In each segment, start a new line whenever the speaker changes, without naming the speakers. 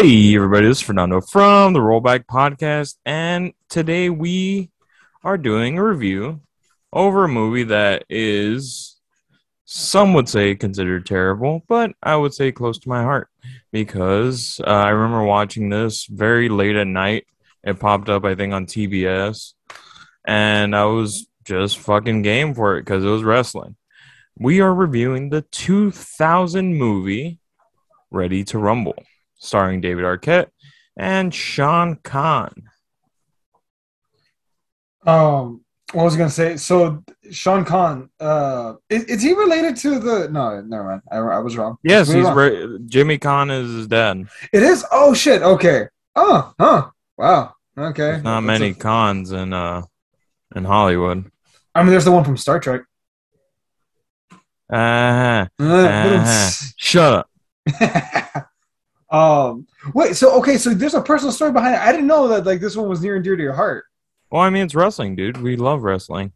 Hey, everybody, this is Fernando from the Rollback Podcast, and today we are doing a review over a movie that is, some would say, considered terrible, but I would say close to my heart because uh, I remember watching this very late at night. It popped up, I think, on TBS, and I was just fucking game for it because it was wrestling. We are reviewing the 2000 movie Ready to Rumble starring David Arquette and Sean Caan.
Um, what was I gonna say? So Sean Caan, uh, is, is he related to the? No, never mind. I, I was wrong.
Yes, he's
on.
re- Jimmy Caan is his dad.
It is. Oh shit. Okay. Oh, huh. Wow. Okay.
There's not
That's
many
a-
cons in uh in Hollywood.
I mean, there's the one from Star Trek.
Uh,
Uh,
uh, shut up.
um. Wait. So okay. So there's a personal story behind it. I didn't know that. Like this one was near and dear to your heart.
Well, I mean, it's wrestling, dude. We love wrestling.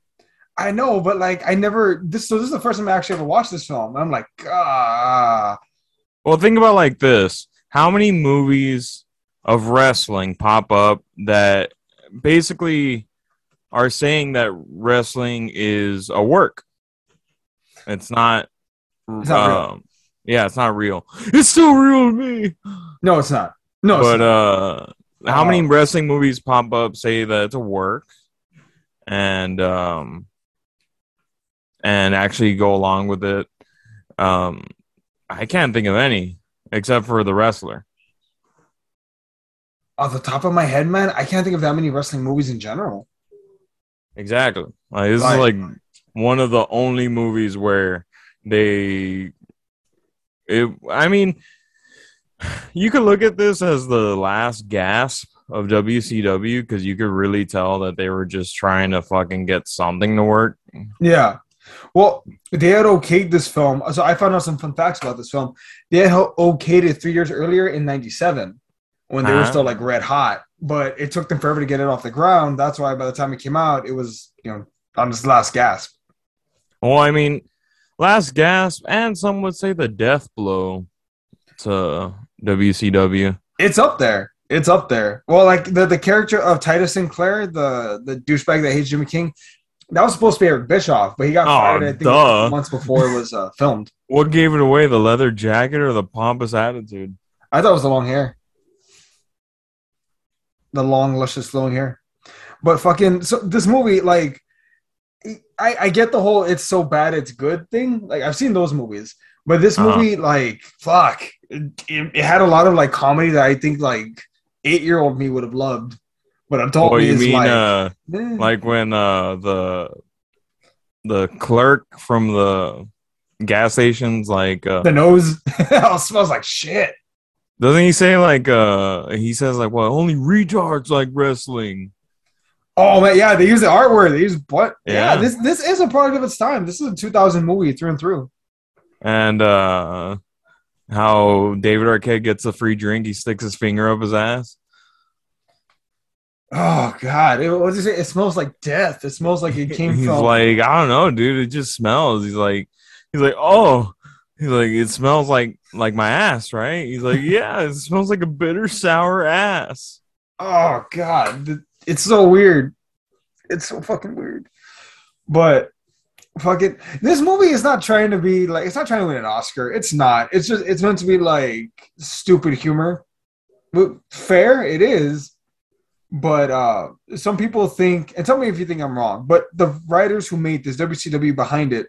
I know, but like I never. This. So this is the first time I actually ever watched this film. I'm like, ah.
Well, think about like this: How many movies of wrestling pop up that basically are saying that wrestling is a work? It's not.
It's not real.
um, Yeah, it's not real. It's still real to me.
No, it's not. No, it's
but
not.
uh, how many
Oh.
wrestling movies pop up say that it's a work, and um, and actually go along with it? Um, I can't think of any except for the wrestler.
off the top of my head, man, I can't think of that many wrestling movies in general.
Exactly. Like this
Right.
is like one of the only movies where they. It. I mean, you could look at this as the last gasp of WCW because you could really tell that they were just trying to fucking get something to work.
Yeah. Well, they had okayed this film. So I found out some fun facts about this film. They had okayed it three years earlier in '97 when they were
Uh-huh.
still like red hot, but it took them forever to get it off the ground. That's why by the time it came out, it was you know on this last gasp.
Well, I mean, last gasp, and some would say the death blow to WCW.
It's up there. It's up there. Well, like the, the character of Titus Sinclair, the the douchebag that hates Jimmy King, that was supposed to be Eric Bischoff, but he got
Oh,
fired. I think
duh.
months before it was uh, filmed.
What gave it away? The leather jacket or the pompous attitude?
I thought it was the long hair. The long, luscious, flowing hair. But fucking, so this movie, like, I, I get the whole it's so bad it's good thing. Like, I've seen those movies. But this
Uh-huh.
movie, like, fuck, it, it, had a lot of, like, comedy that I think, like, eight year old me would have loved. But adult
Oh,
me
you
is
mean
like,
uh,
eh.
like when uh the the clerk from the gas stations like uh
the nose smells like shit.
doesn't he say like uh he says like well only retards like wrestling
Oh man, yeah, they use the art word. They use what? Yeah.
Yeah.
this this is a product of its time. This is a 2000 movie through and through.
and uh how David Arquette gets a free drink he sticks his finger up his ass
Oh god, it, what it, say? it smells like death. It smells like it came
he's
from.
like I don't know dude it just smells he's like he's like oh he's like it smells like like my ass right he's like yeah it smells like a bitter sour ass
oh god, th- it's so weird. It's so fucking weird. But fucking, this movie is not trying to be like. It's not trying to win an Oscar. It's not. It's just. It's meant to be like stupid humor. But fair, it is. But uh some people think, and tell me if you think I'm wrong. But the writers who made this WCW behind it,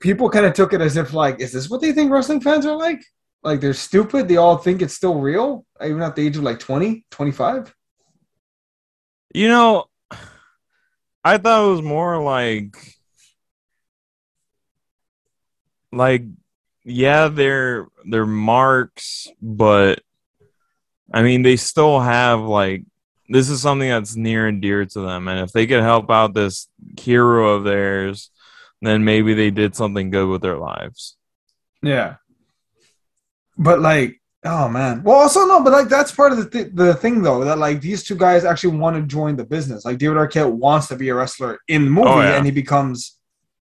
people kind of took it as if like, is this what they think wrestling fans are like? Like they're stupid. They all think it's still real, even at the age of like 20, 25.
You know, I thought it was more like like yeah, they're they're marks, but I mean they still have like this is something that's near and dear to them. And if they could help out this hero of theirs, then maybe they did something good with their lives.
Yeah. But like, oh man. Well, also no, but like that's part of the th- the thing though that like these two guys actually want to join the business. Like David Arquette wants to be a wrestler in the movie,
Oh, yeah.
and he becomes,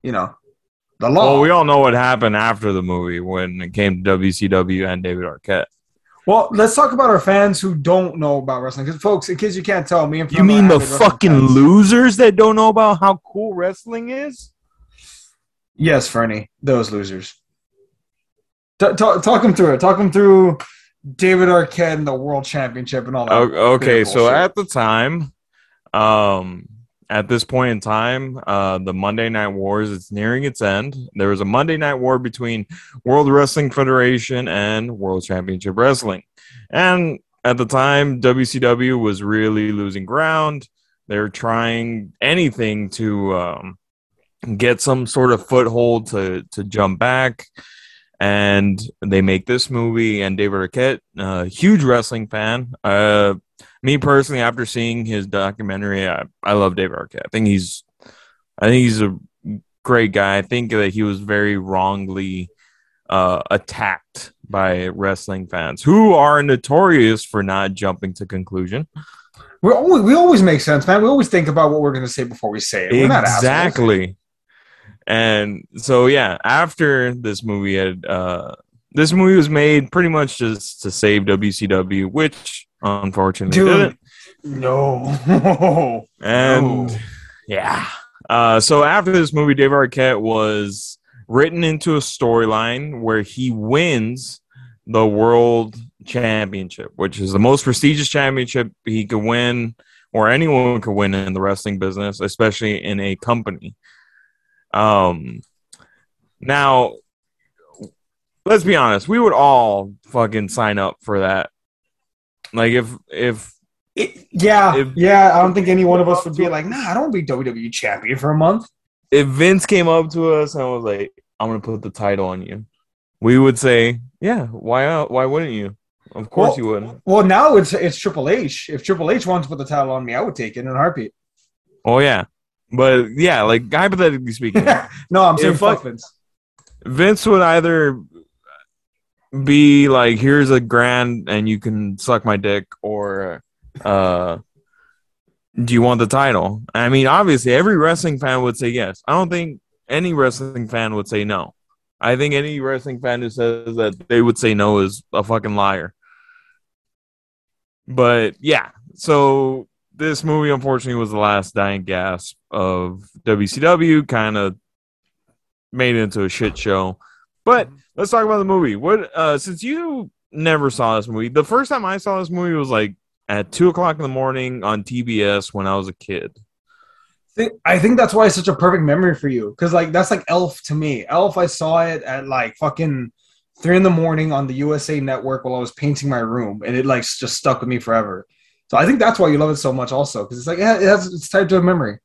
you know, the law.
Well, we all know what happened after the movie when it came to WCW and David Arquette.
Well, let's talk about our fans who don't know about wrestling. Because, folks, in case you can't tell, me and
You mean the fucking
fans.
losers that don't know about how cool wrestling is?
Yes, Fernie, those losers. Talk, talk them through it. Talk them through David Arquette and the World Championship and all that.
Okay, so
bullshit.
at the time, um, at this point in time, uh, the Monday Night Wars it's nearing its end. There was a Monday Night War between World Wrestling Federation and World Championship Wrestling, and at the time, WCW was really losing ground. They're trying anything to um, get some sort of foothold to to jump back. And they make this movie, and David Arquette, a huge wrestling fan, uh, me personally, after seeing his documentary, I, I love Dave Arquette. I think he's, I think he's a great guy. I think that he was very wrongly uh, attacked by wrestling fans who are notorious for not jumping to conclusion.
we always, we always make sense, man. We always think about what we're going to say before we say it. We're not
exactly. And so yeah, after this movie had uh, this movie was made pretty much just to save WCW, which unfortunately didn't.
No.
And
No.
yeah. Uh, so after this movie, Dave Arquette was written into a storyline where he wins the world championship, which is the most prestigious championship he could win, or anyone could win in the wrestling business, especially in a company. Um, now, let's be honest, we would all fucking sign up for that. Like if if
It- yeah,
If-
yeah. I don't think any one of us would be like, nah, I don't want to be WWE champion for a month.
if Vince came up to us and was like, "I'm gonna put the title on you," we would say, "Yeah, why? Why wouldn't you? Of course
Well-
you would."
Well, now it's it's Triple H. If Triple H wants to put the title on me, I would take it in a heartbeat.
Oh yeah, but yeah, like hypothetically speaking,
no, I'm saying fuck Vince.
Vince would either be like, "Here's a grand, and you can suck my dick," or uh, "Do you want the title?" I mean, obviously, every wrestling fan would say yes. I don't think any wrestling fan would say no. I think any wrestling fan who says that they would say no is a fucking liar. But yeah, so this movie unfortunately was the last dying gasp of WCW. Kind of made it into a shit show. But let's talk about the movie. What uh since you never saw this movie, the first time I saw this movie was like at two o'clock in the morning on TBS when I was a kid.
I think that's why it's such a perfect memory for you. Because like that's like Elf to me. Elf, I saw it at like fucking three in the morning on the USA Network while I was painting my room, and it like just stuck with me forever. So I think that's why you love it so much, also, because it's like yeah, it has it's tied to a memory.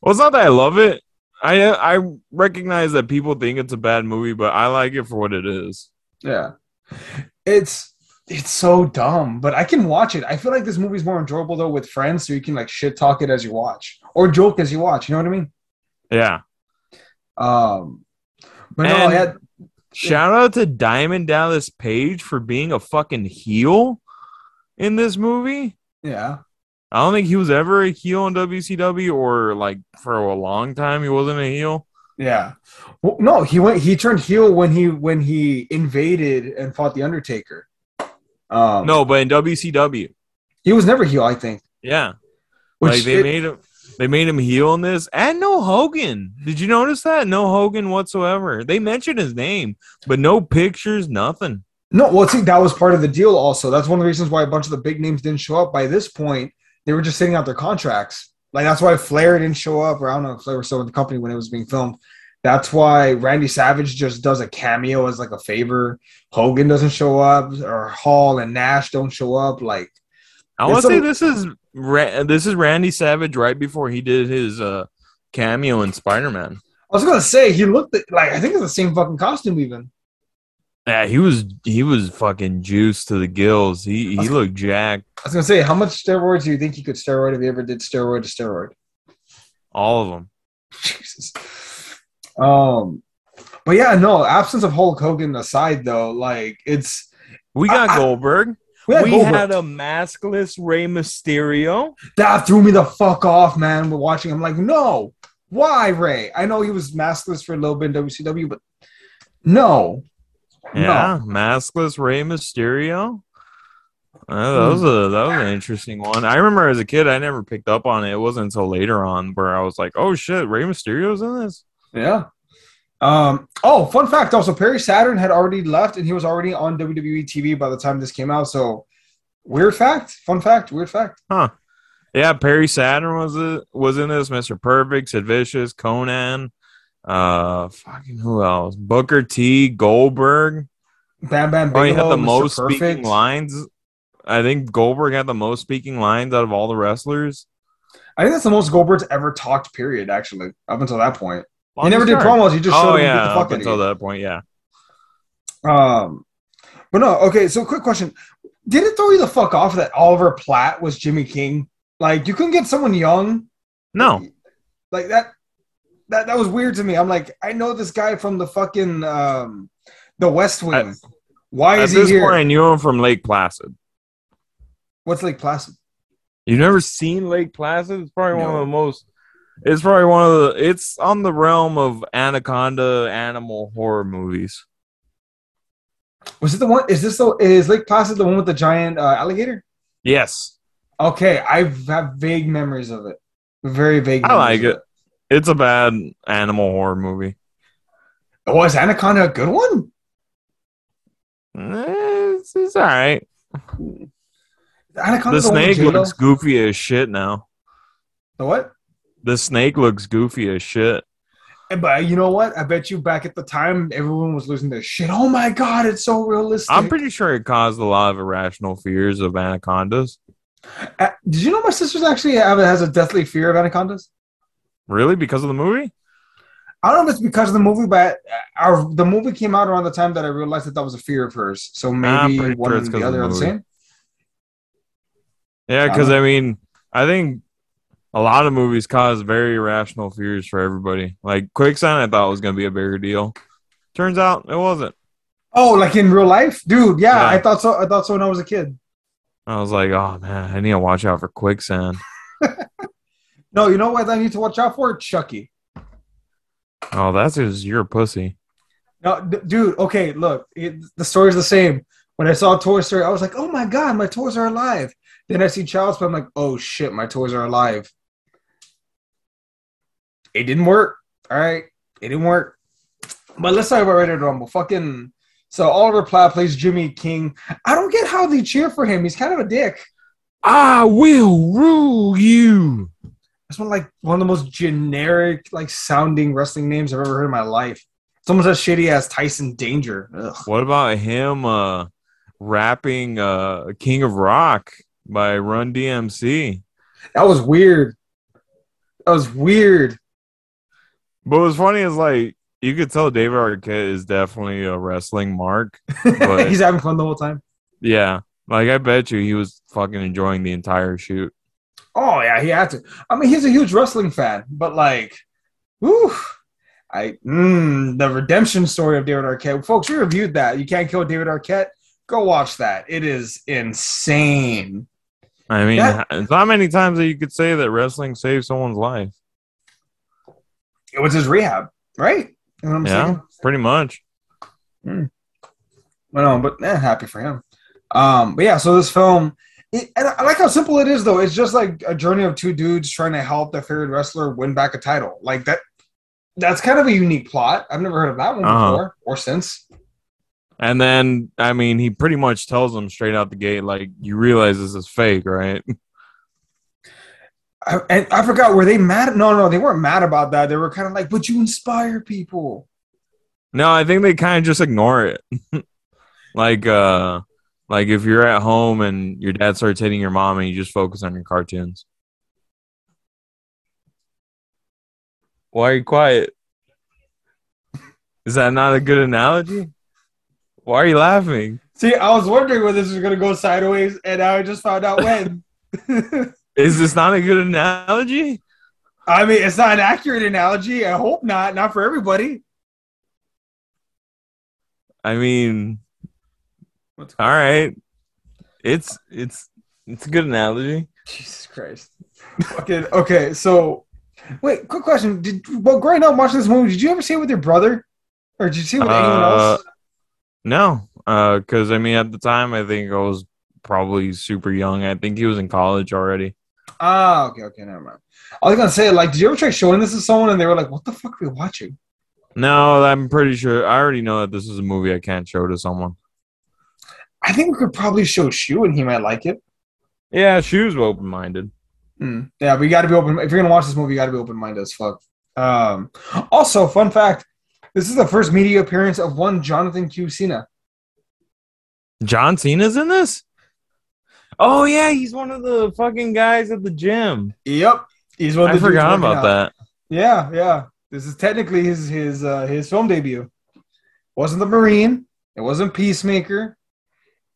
Well, it's not that I love it. I I recognize that people think it's a bad movie, but I like it for what it is.
Yeah, it's it's so dumb, but I can watch it. I feel like this movie's more enjoyable though with friends, so you can like shit talk it as you watch or joke as you watch. You know what I mean?
Yeah.
Um, but no,
And-
yeah,
Shout out to Diamond Dallas Page for being a fucking heel in this movie.
Yeah.
I don't think he was ever a heel in WCW or like for a long time he wasn't a heel.
Yeah. Well, no, he went. He turned heel when he when he invaded and fought the Undertaker. Um,
No, but in WCW.
he was never heel. I think.
Yeah.
Which
like they
it-
made him they made him heel in this and no Hogan. Did you notice that? No Hogan whatsoever. They mentioned his name, but no pictures, nothing.
No. Well, see, that was part of the deal. Also, that's one of the reasons why a bunch of the big names didn't show up. By this point, they were just sitting out their contracts. Like that's why Flair didn't show up. Or I don't know if Flair was still in the company when it was being filmed. That's why Randy Savage just does a cameo as like a favor. Hogan doesn't show up, or Hall and Nash don't show up. Like
I want to say this is this is Randy Savage right before he did his uh cameo in Spider-Man.
I was gonna say, he looked like I think it's the same fucking costume even.
Yeah, he was he was fucking juiced to the gills. He he looked jacked.
I was gonna say, how much steroids do you think he could steroid if he ever did steroid to steroid?
All of them.
Jesus. Um, but yeah, no. Absence of Hulk Hogan aside, though, like it's
We got
I- I-
Goldberg.
we had,
we
Goldberg.
had a maskless Rey Mysterio.
that threw me the fuck off, man. We're watching. I'm like, no, why Rey? I know he was maskless for a little bit in WCW, but no,
Yeah, maskless Rey Mysterio. Uh, that was a that was an interesting one. I remember as a kid, I never picked up on it. It wasn't until later on where I was like, "Oh shit, Rey Mysterio's in this."
Yeah. Um, oh, fun fact also, Perry Saturn had already left and he was already on WWE TV by the time this came out. So, weird fact, fun fact, weird fact. Huh.
Yeah, Perry Saturn was it was in this. Mister Perfect, Sid Vicious, Konnan, uh, fucking who else? Booker T, Goldberg.
Bam Bam Bigelow,
had the
Mr.
most
Perfect.
speaking lines. I think Goldberg had the most speaking lines out of all the wrestlers.
I think that's the most Goldberg's ever talked. Period. Actually, up until that point, he never did promos. He just showed
Oh yeah,
beat the fuck
up until that point, yeah.
Um, but no, okay. So, quick question: Did it throw you the fuck off that Oliver Platt was Jimmy King? Like, you couldn't get someone young
No,
like that. That that was weird to me. I'm like, I know this guy from the fucking um, the West Wing. Why is he here?
point, I knew him from Lake Placid.
What's Lake Placid?
You've never seen Lake Placid? It's probably one of the most. It's probably one of the. It's on the realm of anaconda animal horror movies.
Was it the one? Is this the is Lake Placid the one with the giant uh, alligator?
Yes,
Okay, I have vague memories of it. Very vague.
I like
of
it. It's a bad animal horror movie.
Oh, Anaconda a good one?
Eh, It's, it's all right.
Anaconda
The
one
snake looks goofy as shit now.
The what?
The snake looks goofy as shit.
But you know what? I bet you back at the time, everyone was losing their shit. Oh my god, it's so realistic.
I'm pretty sure it caused a lot of irrational fears of anacondas.
Uh, did you know my sister's actually have, has a deathly fear of anacondas?
Really, because of the movie?
I don't know if it's because of the movie, but our the movie came out around the time that I realized that that was a fear of hers. So maybe
pretty
one
sure
and the other
the
are the same.
Yeah, because
Uh-huh.
I mean, I think a lot of movies cause very irrational fears for everybody. Like Quicksand, I thought was going to be a bigger deal. Turns out it wasn't.
Oh, like in real life, dude? Yeah,
Yeah.
I thought so. I thought so when I was a kid.
I was like, oh man, I need to watch out for Quicksand.
No, you know what I need to watch out for? Chucky.
Oh, that's you're a pussy.
No, d- dude. Okay, look, it, the story's the same. When I saw Toy Story, I was like, "Oh my god, my toys are alive." Then I see Child's Play, I'm like, "Oh shit, my toys are alive." It didn't work. All right, it didn't work. But let's talk about Ready to Rumble. Fucking. So Oliver Platt plays Jimmy King. I don't get how they cheer for him. He's kind of a dick.
I will rule you.
That's one like one of the most generic, like sounding wrestling names I've ever heard in my life. It's almost as shitty as Tyson Danger. Ugh.
What about him uh, rapping uh, King of Rock by Run DMC?
That was weird. That was weird.
But what's funny is like you could tell David Arquette is definitely a wrestling mark. But-
He's having fun the whole time.
Yeah, like I bet you he was fucking enjoying the entire shoot.
Oh yeah, he had to. I mean, he's a huge wrestling fan, but like, whew, I mm, the redemption story of David Arquette, folks. We reviewed that. You can't kill David Arquette. Go watch that. It is insane.
I mean,
That-
not many times that you could say that wrestling saved someone's life.
It was his rehab, right? You know what I'm
Yeah,
saying?
pretty much.
Well, no, but eh, happy for him. Um, but yeah, so this film, it, and I like how simple it is, though. It's just like a journey of two dudes trying to help their favorite wrestler win back a title. Like that. That's kind of a unique plot. I've never heard of that one
Uh-huh.
before or since.
And then, I mean, he pretty much tells them straight out the gate, like, you realize this is fake, right?
I, and I forgot. Were they mad? No, no, they weren't mad about that. They were kind of like, "But you inspire people."
No, I think they kind of just ignore it. like, uh, like if you're at home and your dad starts hitting your mom and you just focus on your cartoons. Why are you quiet? Is that not a good analogy? Why are you laughing?
See, I was wondering when this was going to go sideways, and I just found out when.
Is this not a good analogy?
I mean, it's not an accurate analogy. I hope not. Not for everybody.
I mean, all right. It's it's it's a good analogy.
Jesus Christ. okay, okay. So, wait. Quick question: Did well, growing up watching this movie, did you ever see it with your brother, or did you see it with anyone
Uh,
else?
No, because I mean, at the time, I think I was probably super young. I think he was in college already.
Ah, okay, okay, never mind. I was gonna say, like, did you ever try showing this to someone and they were like, "What the fuck are we watching?"
No, I'm pretty sure. I already know that this is a movie I can't show to someone.
I think we could probably show Shu and he might like it.
Yeah, Shu's open minded.
Mm. Yeah, we got to be open. If you're gonna watch this movie, you got to be open minded as fuck. Um, also, fun fact: this is the first media appearance of one Jonathan Q. Cena.
John Cena's in this. Oh yeah, he's one of the fucking guys at the gym.
Yep, he's one.
Of the I forgot about that.
Yeah, yeah. This is technically his his uh, his film debut. Wasn't the Marine? It wasn't Peacemaker.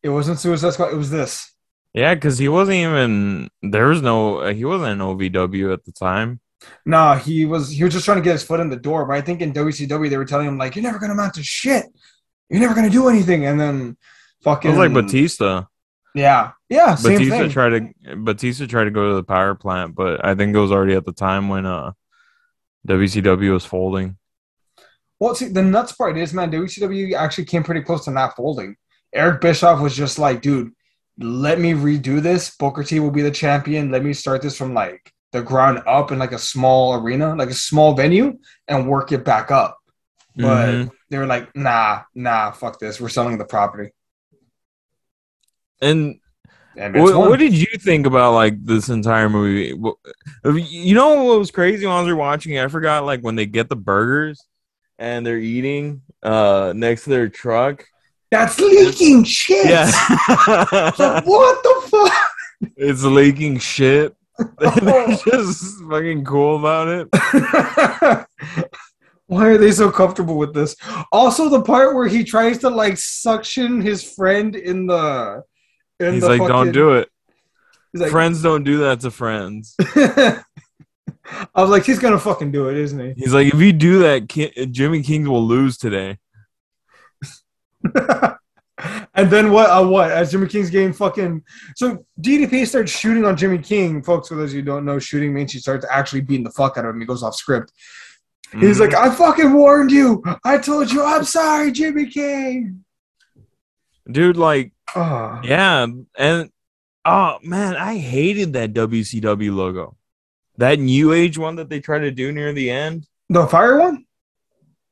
It wasn't Suicide Squad. It was this.
Yeah, because he wasn't even there was no he wasn't an OVW at the time.
No, he was he was just trying to get his foot in the door. But I think in WCW they were telling him like, "You're never gonna amount to shit. You're never gonna do anything." And then fucking
It was like Batista.
Yeah, yeah, same
Batista tried to Batista tried to go to the power plant, but I think it was already at the time when uh WCW was folding.
Well, see, the nuts part is, man, WCW actually came pretty close to not folding. Eric Bischoff was just like, dude, let me redo this. Booker T will be the champion. Let me start this from like the ground up in like a small arena, like a small venue, and work it back up. But
Mhm.
they were like, nah, nah, fuck this. We're selling the property.
And
And
what, what did you think about like this entire movie? You know what was crazy when I was watching it? I forgot like when they get the burgers and they're eating uh next to their truck.
That's leaking shit.
Yeah.
Like, what the fuck?
it's leaking shit. They're just fucking cool about it.
Why are they so comfortable with this? Also, the part where he tries to like suction his friend in the. In
He's
the
like, don't do it.
He's like,
friends don't do that to friends.
I was like, he's gonna fucking do it, isn't he?
He's like, if you do that, Jimmy King will lose today.
and then what? Uh, what? As Jimmy King's game fucking. So DDP starts shooting on Jimmy King, folks. For those of you who don't know, shooting means he starts actually beating the fuck out of him. He goes off script. He's
Mhm.
like, I fucking warned you. I told you. I'm sorry, Jimmy King.
dude, like,
Oh.
yeah, and oh man, I hated that WCW logo. That new age one that they try to do near the end.
The fire one?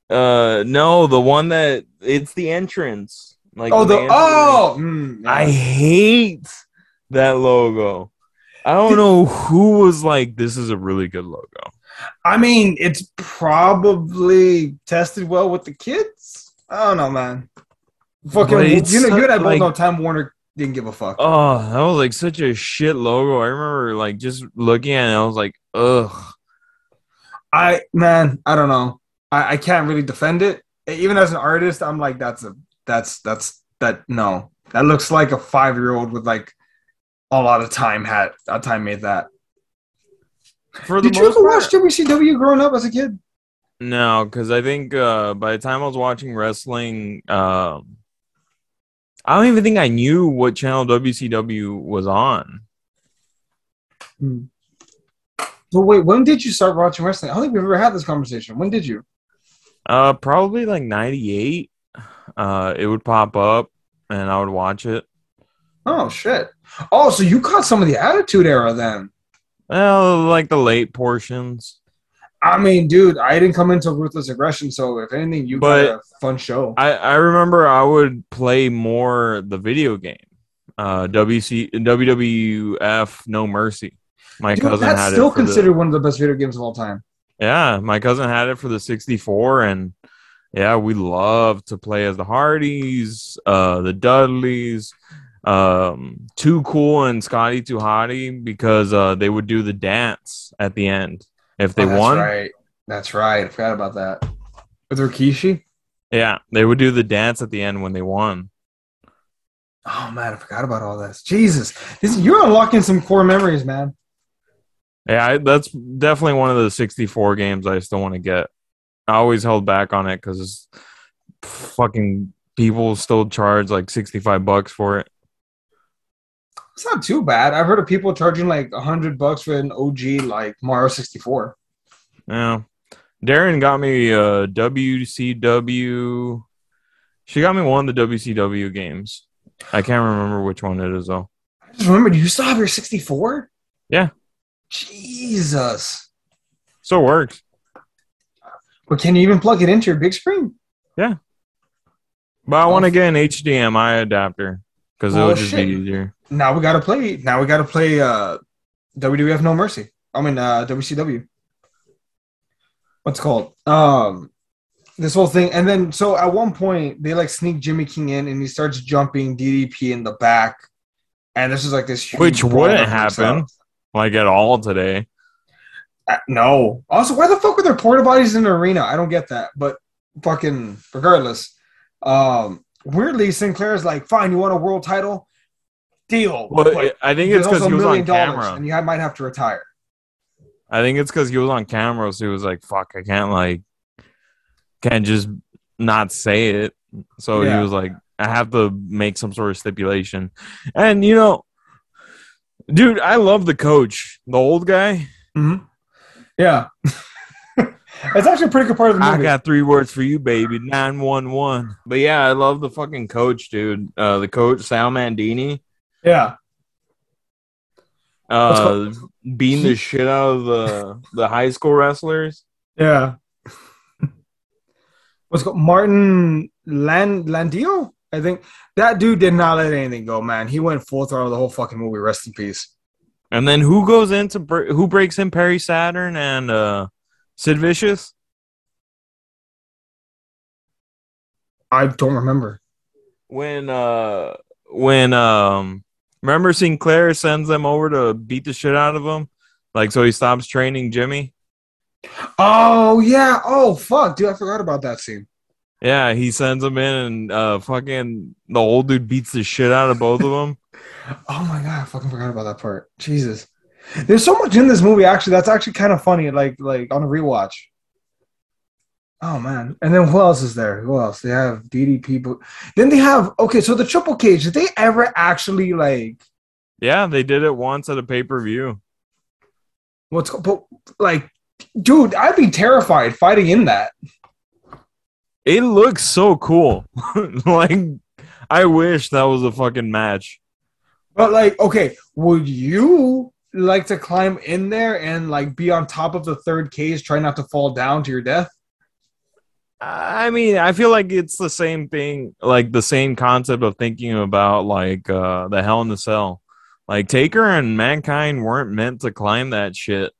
Uh, no, the one that it's the entrance. Like,
Oh,
when
the oh. mm, yeah.
I hate that logo. I don't know who was like, this is a really good logo.
I mean, it's probably tested well with the kids. I don't know, man. Fucking, you know, you and I both know Time Warner didn't give a fuck.
Oh, that was like such a shit logo. I remember like just looking at it, I was like, ugh.
I man, I don't know. I, I can't really defend it. Even as an artist, I'm like, that's a that's that's that no. That looks like a five year old with like a lot of time had a time made that.
For the
Did you ever watch WCW growing up as a kid?
no, because I think uh, by the time I was watching wrestling, um, I don't even think I knew what channel WCW was on.
Hmm. But wait, when did you start watching wrestling? I don't think we've ever had this conversation. When did you?
Uh, probably like '98. Uh, it would pop up, and I would watch it.
Oh shit! Oh, so you caught some of the Attitude Era then?
Well, like the late portions.
I mean, dude, I didn't come into Ruthless Aggression, so if anything, you
But-
got a fun show.
I, I remember I would play more the video game, uh, WC WWF No Mercy. My
Dude,
cousin
that's
had
still considered one of the best video games of all time.
Yeah, my cousin had it for the 64, and yeah, we loved to play as the Hardys, uh, the Dudleys, um, Too Cool and Scotty Too Hottie because uh, they would do the dance at the end if they
Oh, that's
won.
right. That's right. I forgot about that. With Rikishi.
Yeah, they would do the dance at the end when they won.
Oh man, I forgot about all this. Jesus, this, you're unlocking some core memories, man.
Yeah, I, that's definitely one of the 64 games I still want to get. I always held back on it because fucking people still charge like 65 bucks for it.
It's not too bad. I've heard of people charging like hundred bucks for an OG like Mario 64.
Yeah. Darren got me a WCW. She got me one of the WCW games. I can't remember which one it is though.
I just remember, do you still have your 64?
Yeah.
Jesus.
Still works.
But can you even plug it into your big screen? Yeah.
But I want to get an HDMI adapter because it
Oh,
would just
shit.
be easier.
Now we gotta play. Now we gotta play uh, WWF No Mercy. I mean uh, WCW. What's it called? Um, this whole thing, and then so at one point they like sneak Jimmy King in, and he starts jumping DDP in the back, and this is like this huge
Which wouldn't happen. Like at all today.
Uh, no. Also, why the fuck were there porta potties in the arena? I don't get that. But fucking regardless, um, weirdly Sinclair's like, fine, you want a world title? Deal.
Well,
But
I think it's because he was on camera.
and you might have to retire.
I think it's because he was on camera, so he was like, "Fuck, I can't like, can't just not say it." So
Yeah.
he was like, "I have to make some sort of stipulation." And you know, dude, I love the coach, the old guy.
Mm-hmm. Yeah. it's actually a pretty good part of the movie.
I got three words for you, baby. Nine one one. But yeah, I love the fucking coach, dude. Uh, the coach Sal Bandini.
yeah.
Uh, beating the shit out of the the high school wrestlers.
Yeah. What's called Martin Land Landio? I think that dude did not let anything go, man. He went full throttle the whole fucking movie. Rest in peace.
And then who goes into who breaks in Perry Saturn and uh Sid Vicious?
I don't remember.
When uh when um remember Sinclair sends them over to beat the shit out of him? Like so he stops training Jimmy?
Oh yeah. Oh fuck, dude, I forgot about that scene.
Yeah, he sends them in and uh fucking the old dude beats the shit out of both of them.
Oh my god, I fucking forgot about that part. Jesus. There's so much in this movie actually that's actually kind of funny, like like on a rewatch. Oh man. And then who else is there? Who else? They have DDP. But then they have okay, so the triple cage, did they ever actually like
Yeah, they did it once at a pay-per-view.
what's but like dude, I'd be terrified fighting in that.
It looks so cool. like I wish that was a fucking match.
But like, okay, would you like to climb in there and like be on top of the third cage, try not to fall down to your death?
I mean, I feel like it's the same thing, like the same concept of thinking about like uh the Hell in the Cell. Like Taker and Mankind weren't meant to climb that shit.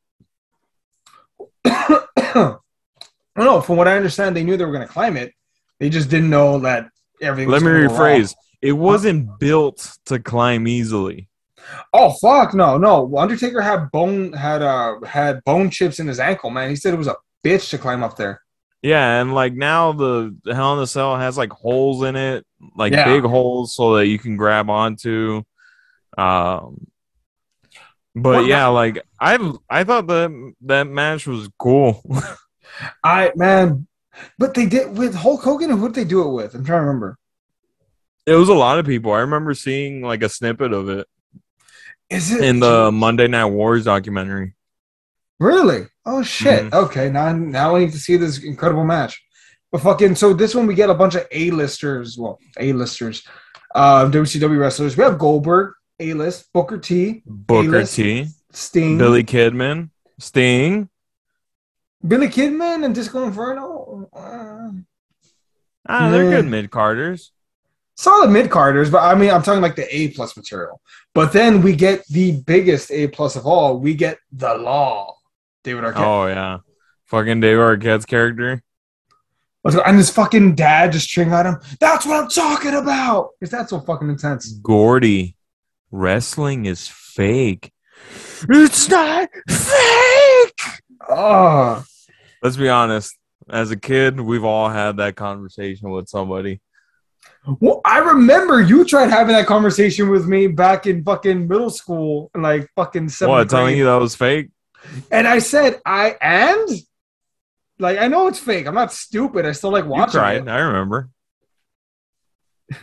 no, from what I understand, they knew they were going to climb it. They just didn't know that everything.
Let me rephrase. It wasn't built to climb easily.
Oh fuck no no! Undertaker had bone had uh had bone chips in his ankle. Man, he said it was a bitch to climb up there.
Yeah, and like now the, Hell in the Cell has like holes in it, like
Yeah.
big holes so that you can grab onto. Um but
Well,
yeah, like I I thought that that match was cool.
I man, but they did with Hulk Hogan. Who did they do it with? I'm trying to remember.
it was a lot of people. I remember seeing like a snippet of it.
Is it
in the Monday Night Wars documentary.
Really? Oh shit.
Mhm.
Okay, now now I need to see this incredible match. But fucking so this one we get a bunch of A-listers, well, A-listers, uh WCW wrestlers. We have Goldberg, A-list, Booker T,
Booker
A-list.
T,
Sting,
Billy Kidman, Sting.
Billy Kidman and Disco Inferno. Uh,
Ah, they're good mid carders.
solid mid carders, but I mean I'm talking like the A plus material. But then we get the biggest A plus of all. We get the Law, David Arquette.
Oh yeah, fucking David Arquette's character.
And his fucking dad just cheering at him. That's what I'm talking about. Is that so fucking intense?
Gordy, wrestling is fake. It's not fake.
Oh,
Let's be honest. As a kid, we've all had that conversation with somebody.
well, I remember you tried having that conversation with me back in fucking middle school, like fucking seventh
What, telling you that was fake?
And I said, I and like I know it's fake. I'm not stupid. I still like
You
watching
cried.
it.
I remember.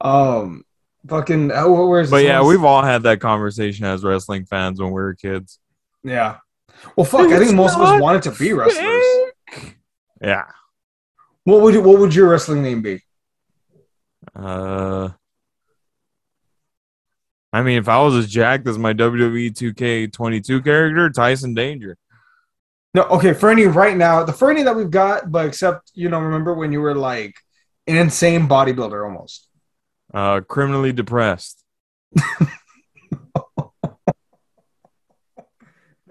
Um, fucking. Oh, where's?
But yeah, we've all had that conversation as wrestling fans when we were kids.
Yeah. Well, fuck. I think most of us wanted to be wrestlers.
Yeah.
What would you, what would your wrestling name be?
Uh, I mean, if I was as jacked as my WWE 2K22 character, Tyson Danger.
No, okay, Fernie right now, the Fernie that we've got, but except you know, remember when you were like an insane bodybuilder almost.
Uh, criminally depressed.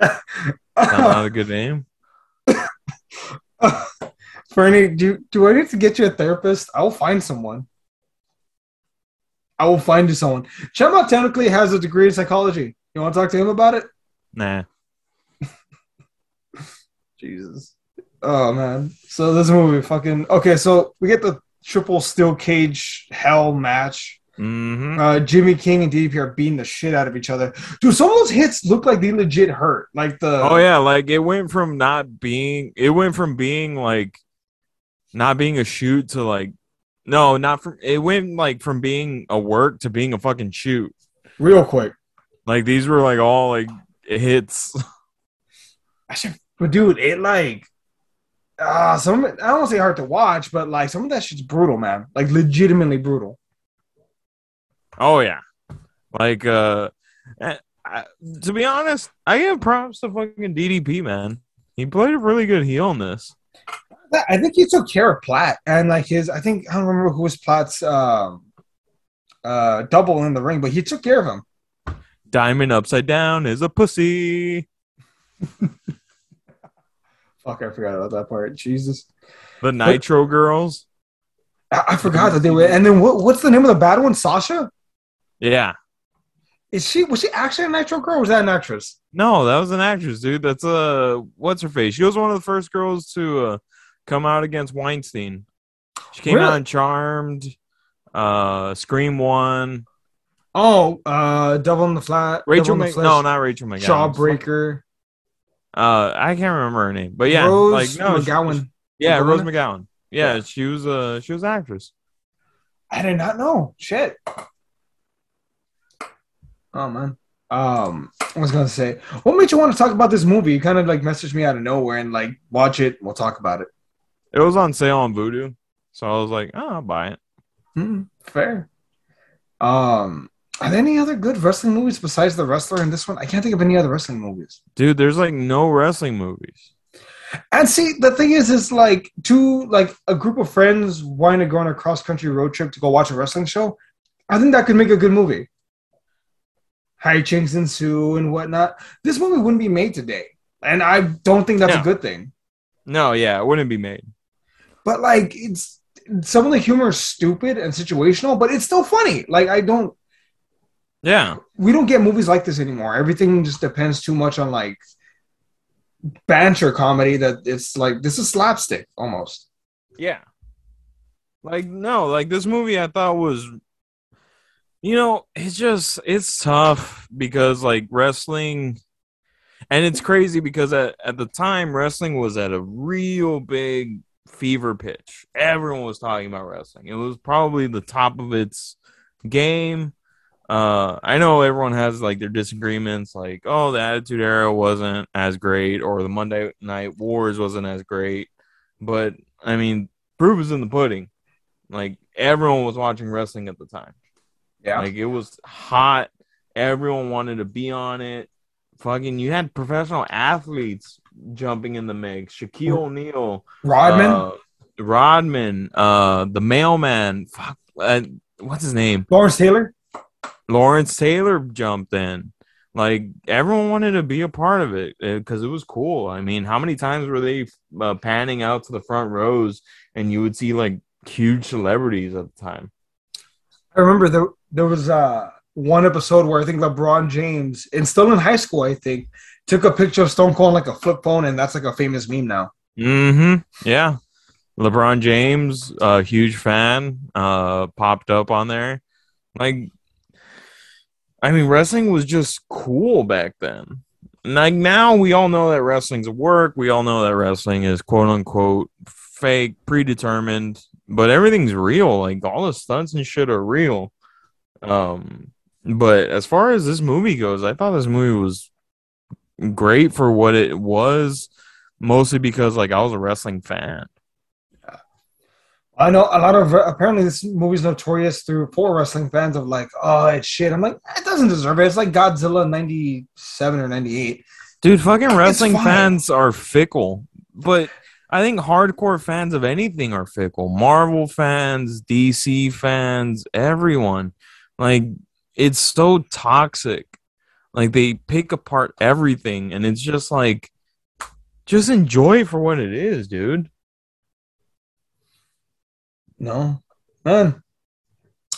Not a good name.
Fernie, do do I need to get you a therapist? I will find someone. I will find you someone. Chema technically has a degree in psychology. You want to talk to him about it?
Nah.
Jesus. Oh man. So this movie fucking okay. So we get the triple steel cage hell match.
Hmm
Uh, Jimmy King and DDP are beating the shit out of each other. Dude, some of those hits look like they legit hurt. Like the
Oh yeah, like it went from not being it went from being like not being a shoot to like no, not from it went like from being a work to being a fucking shoot.
real quick.
Like these were like all like hits.
I should, but dude, it like ah some. I don't want to say hard to watch, but like some of that shit's brutal, man. Like legitimately brutal.
Oh yeah. Like uh I, I, to be honest, I give props to fucking DDP, man. He played a really good heel in this.
I think he took care of Platt and like his. I think I don't remember who was Platt's um, uh, double in the ring, but he took care of him.
Diamond upside down is a pussy.
Fuck, I forgot about that part. Jesus,
The Nitro girls.
I, I forgot that they were. And then what, what's the name of the bad one? Sasha.
Yeah.
Is she was she actually a Nitro girl? Or was that an actress?
No, that was an actress, dude. That's uh what's her face? She was one of the first girls to uh come out against Weinstein. She came
Really?
out in Charmed, uh Scream One,
Oh, uh, Devil in the Flat.
Rachel
Devil in the
Mc-
Flesh,
no, not Rachel McGowan.
Jawbreaker.
Uh I can't remember her name. But yeah,
Rose
like no, she-
McGowan.
yeah,
McGowan?
Rose McGowan. Yeah,
Yeah.
she was uh she was an actress.
I did not know. Shit. Oh man. Um, I was gonna say, what made you want to talk about this movie? You kind of like messaged me out of nowhere and like watch it. We'll talk about it.
It was on sale on Vudu. So I was like, oh, I'll buy it.
Hmm, fair. Um, are there any other good wrestling movies besides The Wrestler and this one? I can't think of any other wrestling movies.
Dude, there's like no wrestling movies.
And see, the thing is, is like two, like a group of friends wanting to go on a cross country road trip to go watch a wrestling show. I think that could make a good movie. Hijinks ensue and Sue and whatnot. This movie wouldn't be made today, and I don't think that's
No.
a good thing.
No, yeah, it wouldn't be made.
But like, it's some of the humor is stupid and situational, but it's still funny. Like, I don't.
Yeah.
we don't get movies like this anymore. Everything just depends too much on like banter comedy that it's like this is slapstick almost.
Yeah. Like no, like this movie I thought was you know, it's just it's tough because like wrestling and it's crazy because at, at the time wrestling was at a real big fever pitch. Everyone was talking about wrestling. It was probably the top of its game. Uh, I know everyone has like their disagreements, like, oh, the Attitude Era wasn't as great, or the Monday Night Wars wasn't as great. But I mean, proof is in the pudding. Like everyone was watching wrestling at the time.
Yeah.
Like it was hot. Everyone wanted to be on it. Fucking, you had professional athletes jumping in the mix. Shaquille O'Neal,
Rodman,
uh, Rodman, uh, the mailman. Fuck, uh, what's his name?
Lawrence Taylor.
Lawrence Taylor jumped in. Like everyone wanted to be a part of it because it was cool. I mean, how many times were they uh, panning out to the front rows and you would see like huge celebrities at the time?
I remember there there was uh one episode where I think LeBron James, and still in high school, I think, took a picture of Stone Cold on like a flip phone, and that's like a famous meme now.
Mm-hmm. Yeah. LeBron James, a huge fan, uh, popped up on there. Like, I mean, wrestling was just cool back then. Like now, we all know that wrestling's a work. We all know that wrestling is quote unquote fake, predetermined, but everything's real. Like all the stunts and shit are real. Um, but as far as this movie goes, I thought this movie was great for what it was mostly because like I was a wrestling fan.
I know a lot of apparently this movie's notorious through poor wrestling fans of like, oh, it's shit. I'm like, it doesn't deserve it. It's like Godzilla '97 or '98.
Dude, fucking wrestling fans are fickle. But I think hardcore fans of anything are fickle. Marvel fans, DC fans, everyone. Like it's so toxic. Like they pick apart everything and it's just like just enjoy it for what it is, dude.
No, man.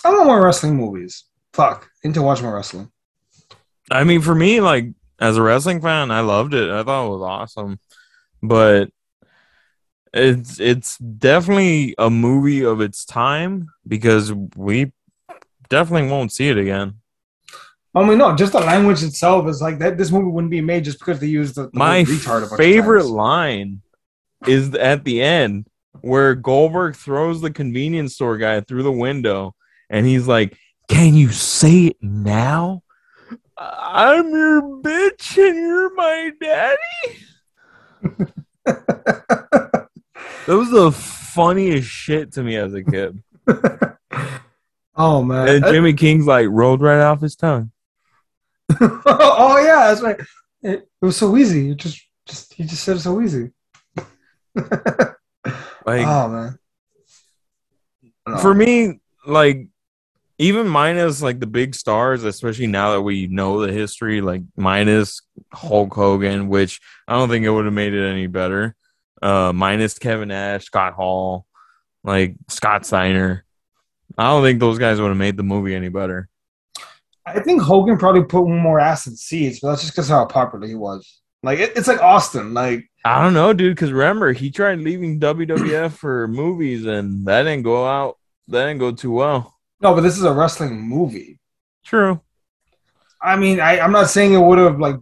I want more wrestling movies. Fuck, I need to watch more wrestling.
I mean, for me, like as a wrestling fan, I loved it. I thought it was awesome, but it's it's definitely a movie of its time because we definitely won't see it again.
I mean, no, just the language itself is like that. This movie wouldn't be made just because they used the, the
My
retard a bunch of
favorite line is at the end where Goldberg throws the convenience store guy through the window, and he's like, "Can you say it now?" I'm your bitch and you're my daddy. That was the funniest shit to me as a kid.
oh man!
And Jimmy King's like rolled right off his tongue.
oh yeah, that's right. It, it was so easy. You just, just he just said it so easy.
Like
oh man. No.
for me, like even minus like the big stars, especially now that we know the history, like minus Hulk Hogan, which I don't think it would have made it any better. Uh, minus Kevin Nash, Scott Hall, like Scott Steiner. I don't think those guys would have made the movie any better.
I think Hogan probably put more ass in seats, but that's just because how popular he was. Like it, it's like Austin. Like
I don't know, dude. Because remember, he tried leaving WWF for movies, and that didn't go out. That didn't go too well.
no, but this is a wrestling movie.
True.
I mean, I, I'm not saying it would have like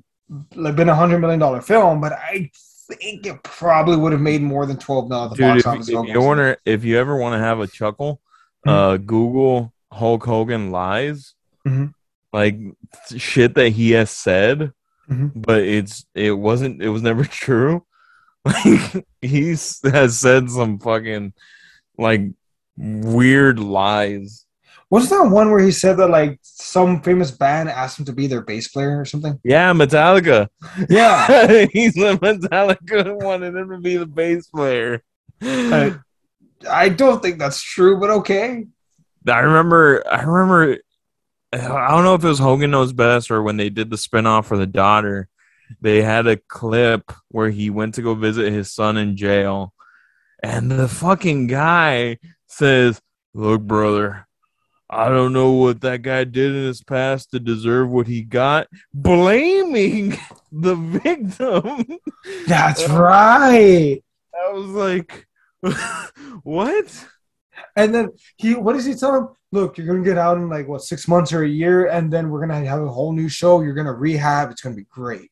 like been a hundred million dollar film, but I think it probably would have made more than twelve million at
dude. If, if you wonder, if you ever want to have a chuckle, uh, Google Hulk Hogan lies,
Mhm.
like shit that he has said,
Mhm.
but it's it wasn't. It was never true. Like he has said some fucking like weird lies.
Wasn't that one where he said that like some famous band asked him to be their bass player or something?
Yeah, Metallica.
Yeah.
he's the Metallica wanted him to be the bass player.
I, I don't think that's true, but okay.
I remember, I remember, I don't know if it was Hogan Knows Best or when they did the spinoff for the daughter. They had a clip where he went to go visit his son in jail, and the fucking guy says, "Look, brother." I don't know what that guy did in his past to deserve what he got, blaming the victim.
That's right.
I was like, what?
And then he, what does he tell him? Look, you're gonna get out in like what six months or a year, and then we're gonna have a whole new show. You're gonna rehab. It's gonna be great.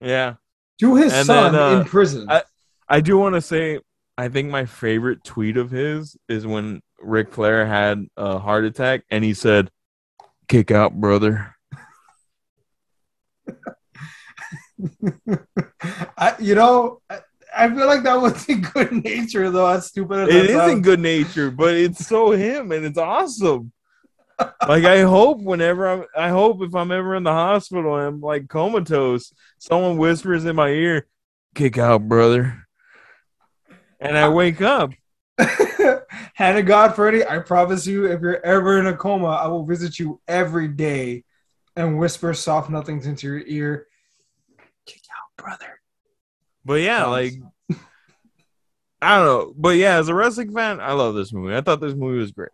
Yeah.
To his
And
son
then, uh,
in prison.
I- I do want to say, I think my favorite tweet of his is when Ric Flair had a heart attack and he said, "Kick out, brother."
I, you know, I, feel like that was in good nature, though. That's stupid.
It
that
isn't good nature, but it's so him and it's awesome. like I hope whenever I'm, I hope if I'm ever in the hospital and I'm like comatose, someone whispers in my ear, "Kick out, brother," and I wake up.
Hannah Godfrey, I promise you, if you're ever in a coma, I will visit you every day and whisper soft nothings into your ear. Kick out, brother.
But yeah, like I don't know, but yeah, as a wrestling fan, I love this movie. I thought this movie was great.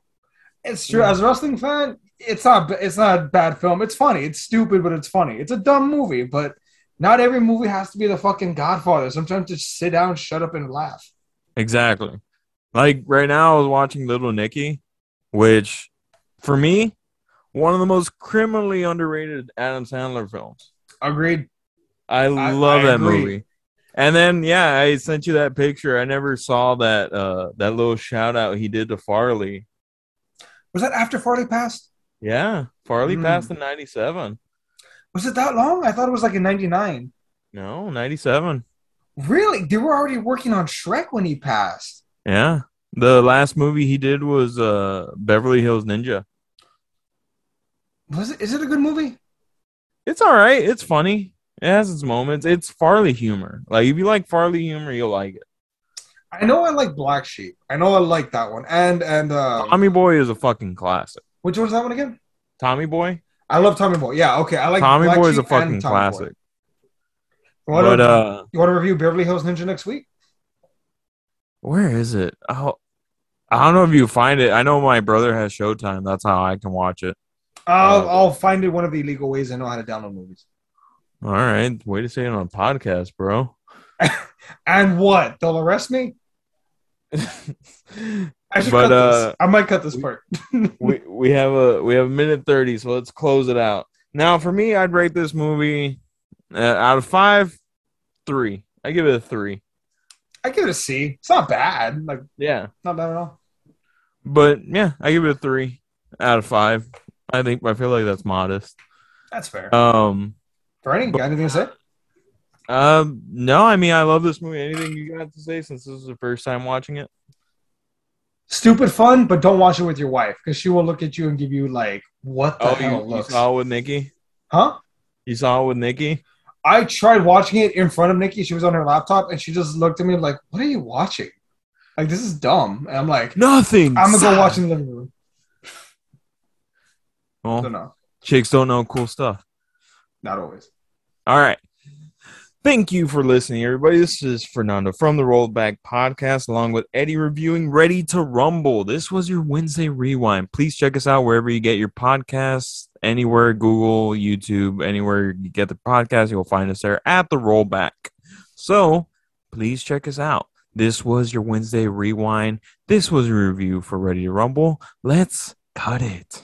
It's true. As a wrestling fan, it's not it's not a bad film. It's funny. It's stupid, but it's funny. It's a dumb movie, but not every movie has to be the fucking Godfather. Sometimes just sit down, shut up, and laugh.
Exactly. Like right now, I was watching Little Nicky, which for me, one of the most criminally underrated Adam Sandler films.
Agreed.
I,
I-
love
I
that
agree.
movie. And then yeah, I sent you that picture. I never saw that uh that little shout out he did to Farley.
Was that after Farley passed?
Yeah, Farley
Hmm.
passed in 97.
Was it that long? I thought it was like in '99.
No, 97.
Really? They were already working on Shrek when he passed.
Yeah. The last movie he did was uh Beverly Hills Ninja.
Was it? Is it a good movie?
It's all right. It's funny. It has its moments. It's Farley humor. Like if you like Farley humor, you'll like it.
I know I like Black Sheep. I know I like that one. And and uh,
Tommy Boy is a fucking classic.
which one's that one again?
Tommy Boy.
I love Tommy Boy. Yeah, okay. I like
Tommy
Black
Boy is a fucking classic.
Boy. What
But
up?
uh,
you want to review Beverly Hills Ninja next week?
where is it? Oh, I don't know if you find it. I know my brother has Showtime. That's how I can watch it.
I'll,
Uh,
I'll find it one of the illegal ways I know how to download movies.
All right, way to say it on a podcast, bro.
And what? They'll arrest me? I should
But,
cut
uh,
this. I might cut this part.
we we have a we have a minute thirty, so let's close it out. Now, for me, I'd rate this movie uh, out of five, three. I give it a three.
I give it a C. It's not bad. Like
Yeah,
not bad at all.
but yeah, I give it a three out of five. I think I feel like that's modest.
That's fair.
Um,
Got anything to say?
um, no, I mean I love this movie. Anything you got to say since this is the first time watching it?
Stupid fun, but don't watch it with your wife because she will look at you and give you like, "What the
Oh,
hell?"
you, you
looks?
saw it with Nikki.
Huh?
You saw it with Nikki.
I tried watching it in front of Nikki. She was on her laptop, and she just looked at me like, "What are you watching? Like this is dumb." And I'm like,
Nothing.
"I'm gonna go
son.
watch in the living room."
Well,
don't know.
chicks don't know cool stuff.
Not always.
All right. Thank you for listening, everybody. This is Fernando from the Rollback Podcast, along with Eddie reviewing Ready to Rumble. This was your Wednesday rewind. Please check us out wherever you get your podcasts, anywhere, Google, YouTube, anywhere you get the podcast, you'll find us there at the Rollback. So please check us out. This was your Wednesday rewind. This was a review for Ready to Rumble. Let's cut it.